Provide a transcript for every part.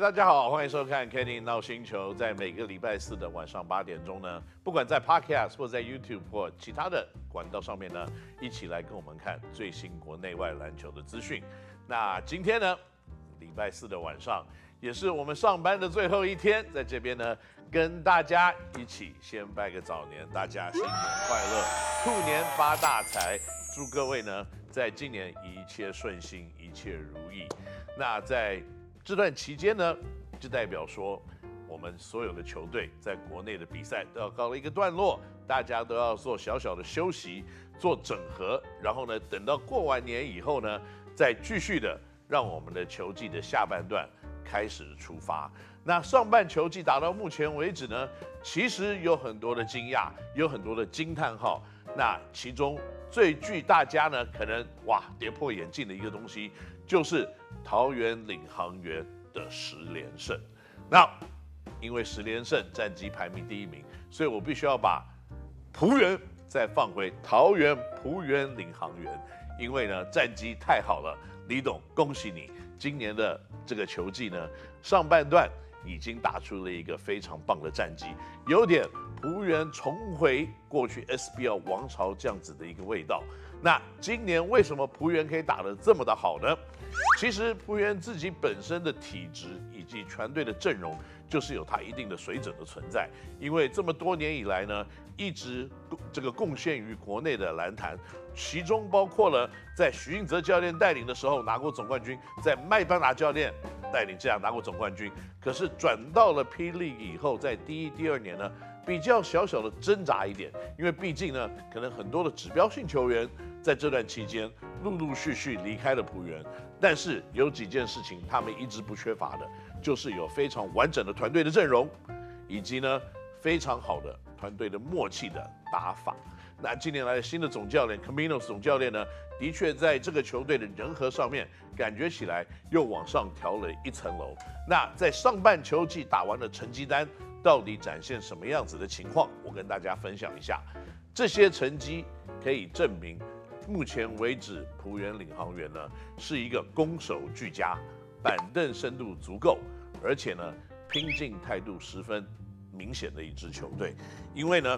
大家好，欢迎收看《Kenny 闹星球》。在每个礼拜四的晚上八点钟呢，不管在 Podcast 或在 YouTube 或其他的管道上面呢，一起来跟我们看最新国内外篮球的资讯。那今天呢，礼拜四的晚上也是我们上班的最后一天，在这边呢，跟大家一起先拜个早年，大家新年快乐，兔年发大财，祝各位呢，在今年一切顺心，一切如意。那在这段期间呢，就代表说，我们所有的球队在国内的比赛都要告了一个段落，大家都要做小小的休息，做整合，然后呢，等到过完年以后呢，再继续的让我们的球季的下半段开始出发。那上半球季打到目前为止呢，其实有很多的惊讶，有很多的惊叹号。那其中最具大家呢可能哇跌破眼镜的一个东西，就是。桃园领航员的十连胜，那因为十连胜战绩排名第一名，所以我必须要把璞园再放回桃园璞园领航员，因为呢战绩太好了，李董恭喜你，今年的这个球季呢上半段已经打出了一个非常棒的战绩，有点璞园重回过去 SBL 王朝这样子的一个味道。那今年为什么璞园可以打得这么的好呢？其实璞园自己本身的体质以及全队的阵容，就是有它一定的水准的存在。因为这么多年以来呢，一直这个贡献于国内的篮坛，其中包括了在许晋泽教练带领的时候拿过总冠军，在麦班拿教练带领这样拿过总冠军。可是转到了霹雳以后，在第一、第二年呢，比较小小的挣扎一点，因为毕竟呢，可能很多的指标性球员在这段期间陆陆续续离开了浦原。但是有几件事情他们一直不缺乏的，就是有非常完整的团队的阵容，以及呢非常好的团队的默契的打法。那近年来的新的总教练 Caminos 总教练呢，的确在这个球队的人和上面，感觉起来又往上调了一层楼。那在上半球季打完的成绩单，到底展现什么样子的情况？我跟大家分享一下，这些成绩可以证明。目前为止，璞园领航员呢是一个攻守俱佳、板凳深度足够，而且呢拼劲态度十分明显的一支球队。因为呢，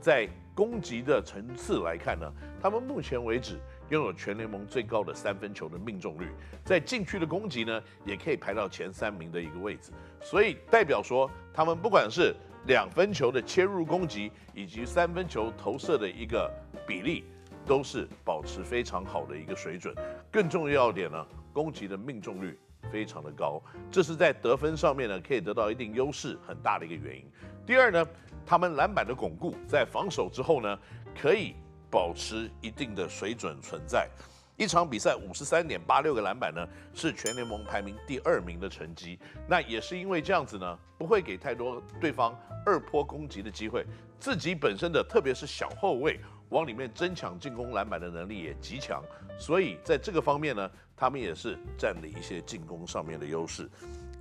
在攻击的层次来看呢，他们目前为止拥有全联盟最高的三分球的命中率，在禁区的攻击呢也可以排到前三名的一个位置。所以代表说，他们不管是两分球的切入攻击，以及三分球投射的一个比例。都是保持非常好的一个水准，更重要一点呢，攻击的命中率非常的高，这是在得分上面呢可以得到一定优势很大的一个原因。第二呢，他们篮板的巩固，在防守之后呢，可以保持一定的水准存在。一场比赛五十三点八六个篮板呢，是全联盟排名第二名的成绩。那也是因为这样子呢，不会给太多对方二波攻击的机会，自己本身的特别是小后卫。往里面争抢进攻篮板的能力也极强，所以在这个方面呢，他们也是占了一些进攻上面的优势。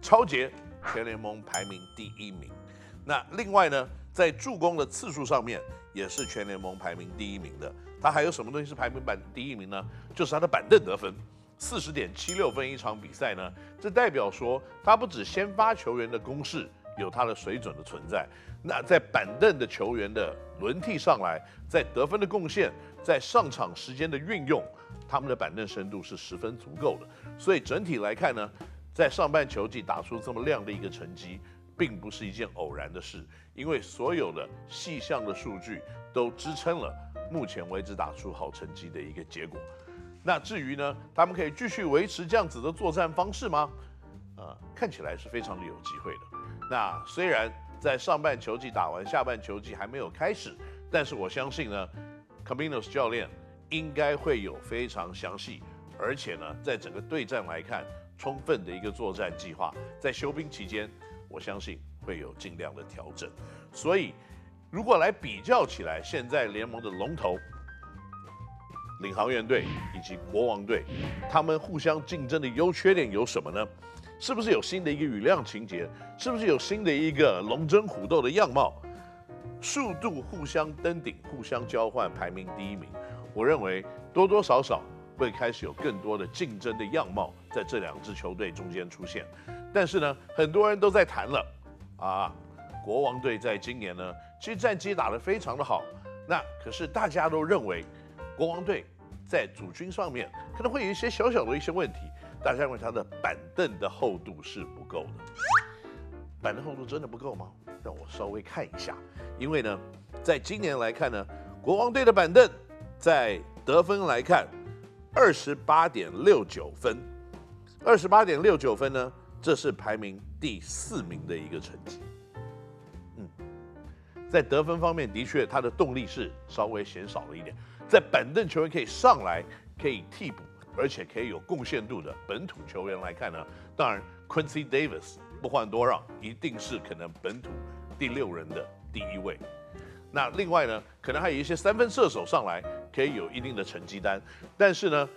超杰全联盟排名第一名，那另外呢，在助攻的次数上面也是全联盟排名第一名的。他还有什么东西是排名板第一名呢？就是他的板凳得分，四十点七六分一场比赛呢，这代表说他不止先发球员的攻势有他的水准的存在。那在板凳的球员的轮替上来，在得分的贡献，在上场时间的运用，他们的板凳深度是十分足够的。所以整体来看呢，在上半球季打出这么亮的一个成绩，并不是一件偶然的事，因为所有的细项的数据都支撑了目前为止打出好成绩的一个结果。那至于呢，他们可以继续维持这样子的作战方式吗？呃，看起来是非常的有机会的。那虽然。在上半球季打完，下半球季还没有开始，但是我相信呢，Caminos 教练应该会有非常详细，而且呢，在整个对战来看，充分的一个作战计划。在休兵期间，我相信会有尽量的调整。所以，如果来比较起来，现在联盟的龙头领航员队以及国王队，他们互相竞争的优缺点有什么呢？是不是有新的一个雨量情节？是不是有新的一个龙争虎斗的样貌？速度互相登顶，互相交换，排名第一名。我认为多多少少会开始有更多的竞争的样貌在这两支球队中间出现。但是呢，很多人都在谈了啊，国王队在今年呢，其实战绩打得非常的好。那可是大家都认为，国王队在主军上面可能会有一些小小的一些问题。大家认为他的板凳的厚度是不够的，板凳厚度真的不够吗？让我稍微看一下，因为呢，在今年来看呢，国王队的板凳在得分来看，二十八点六九分，二十八点六九分呢，这是排名第四名的一个成绩。嗯，在得分方面的确，他的动力是稍微减少了一点。在板凳球员可以上来，可以替补，而且可以有贡献度的本土球员来看呢，当然 Quincy Davis 不换多让，一定是可能本土第六人的第一位。那另外呢，可能还有一些三分射手上来可以有一定的成绩单，但是呢，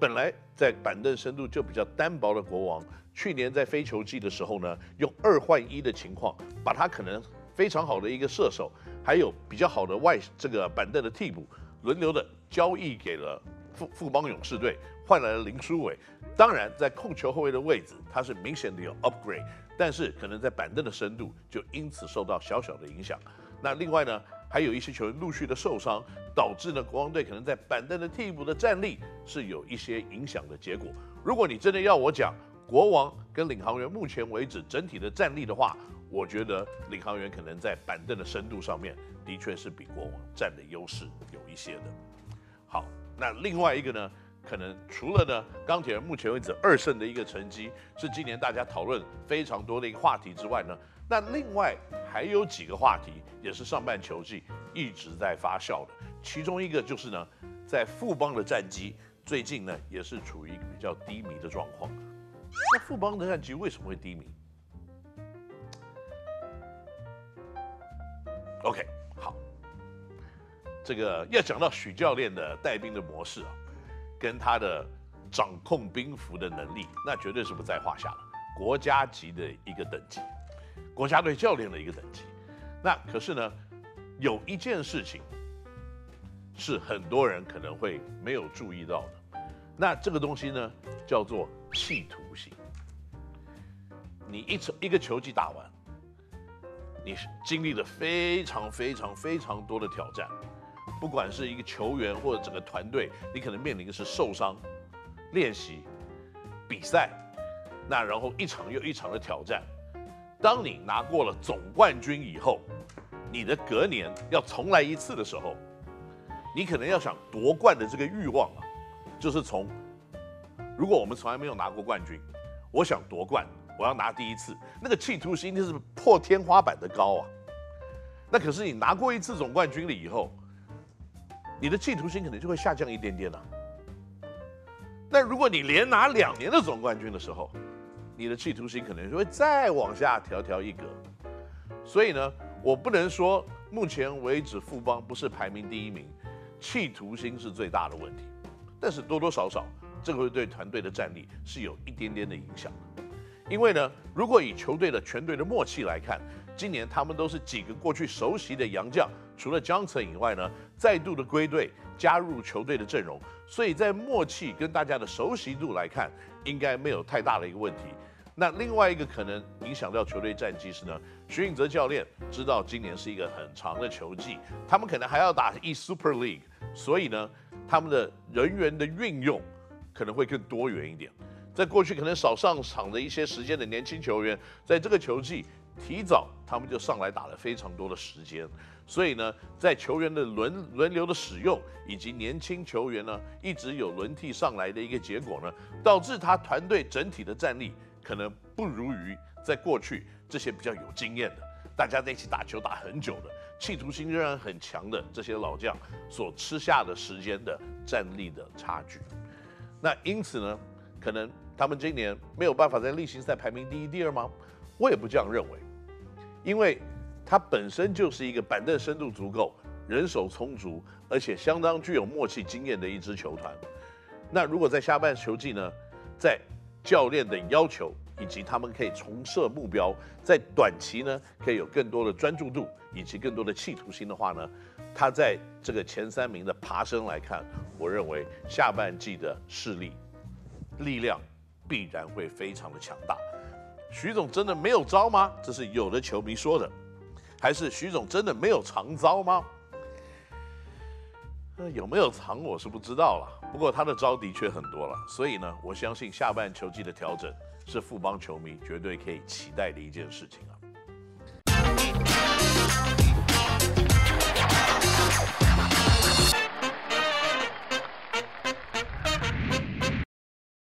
本来在板凳深度就比较单薄的国王，去年在非球季的时候呢，用二换一的情况，把他可能非常好的一个射手，还有比较好的外这个板凳的替补，轮流的交易给了富富邦勇士队，换来了林书伟。当然，在控球后卫的位置，他是明显的有 upgrade，但是可能在板凳的深度就因此受到小小的影响。那另外呢，还有一些球员陆续的受伤，导致呢国王队可能在板凳的替补的战力是有一些影响的结果。如果你真的要我讲国王跟领航员目前为止整体的战力的话，我觉得领航员可能在板凳的深度上面的确是比国王占的优势有一些的。好，那另外一个呢，可能除了呢钢铁人目前为止二胜的一个成绩是今年大家讨论非常多的一个话题之外呢。那另外还有几个话题也是上半球季一直在发酵的，其中一个就是呢，在富邦的战绩最近呢也是处于比较低迷的状况。那富邦的战绩为什么会低迷？OK，这个要讲到许教练的带兵的模式啊，跟他的掌控兵符的能力，那绝对是不在话下的，国家级的一个等级。国家队教练的一个等级，那可是呢，有一件事情是很多人可能会没有注意到的，那这个东西呢叫做企图心。你一场一个球季打完，你经历了非常非常非常多的挑战，不管是一个球员或者整个团队，你可能面临的是受伤、练习、比赛，那然后一场又一场的挑战。当你拿过了总冠军以后，你的隔年要重来一次的时候，你可能要想夺冠的这个欲望啊，就是从，如果我们从来没有拿过冠军，我想夺冠，我要拿第一次，那个企图心就是破天花板的高啊。那可是你拿过一次总冠军了以后，你的企图心可能就会下降一点点了。那如果你连拿两年的总冠军的时候，你的企图心可能就会再往下调调一格，所以呢，我不能说目前为止富邦不是排名第一名，企图心是最大的问题，但是多多少少这个会对团队的战力是有一点点的影响，因为呢，如果以球队的全队的默契来看，今年他们都是几个过去熟悉的洋将，除了 Johnson 以外呢，再度的归队加入球队的阵容，所以在默契跟大家的熟悉度来看，应该没有太大的一个问题。那另外一个可能影响到球队战绩是呢，许晋哲教练知道今年是一个很长的球季，他们可能还要打一 Super League，所以呢，他们的人员的运用可能会更多元一点。在过去可能少上场的一些时间的年轻球员，在这个球季提早他们就上来打了非常多的时间，所以呢，在球员的轮轮流的使用以及年轻球员呢一直有轮替上来的一个结果呢，导致他团队整体的战力。可能不如于在过去这些比较有经验的，大家在一起打球打很久的，企图心仍然很强的这些老将所吃下的时间的战力的差距。那因此呢，可能他们今年没有办法在例行赛排名第一、第二吗？我也不这样认为，因为他本身就是一个板凳深度足够、人手充足，而且相当具有默契经验的一支球团。那如果在下半球季呢，在教练的要求，以及他们可以重设目标，在短期呢可以有更多的专注度，以及更多的企图心的话呢，他在这个前三名的爬升来看，我认为下半季的势力力量必然会非常的强大。徐总真的没有招吗？这是有的球迷说的，还是徐总真的没有藏招吗？那有没有藏我是不知道了。不过他的招的确很多了，所以呢，我相信下半球季的调整是富邦球迷绝对可以期待的一件事情啊。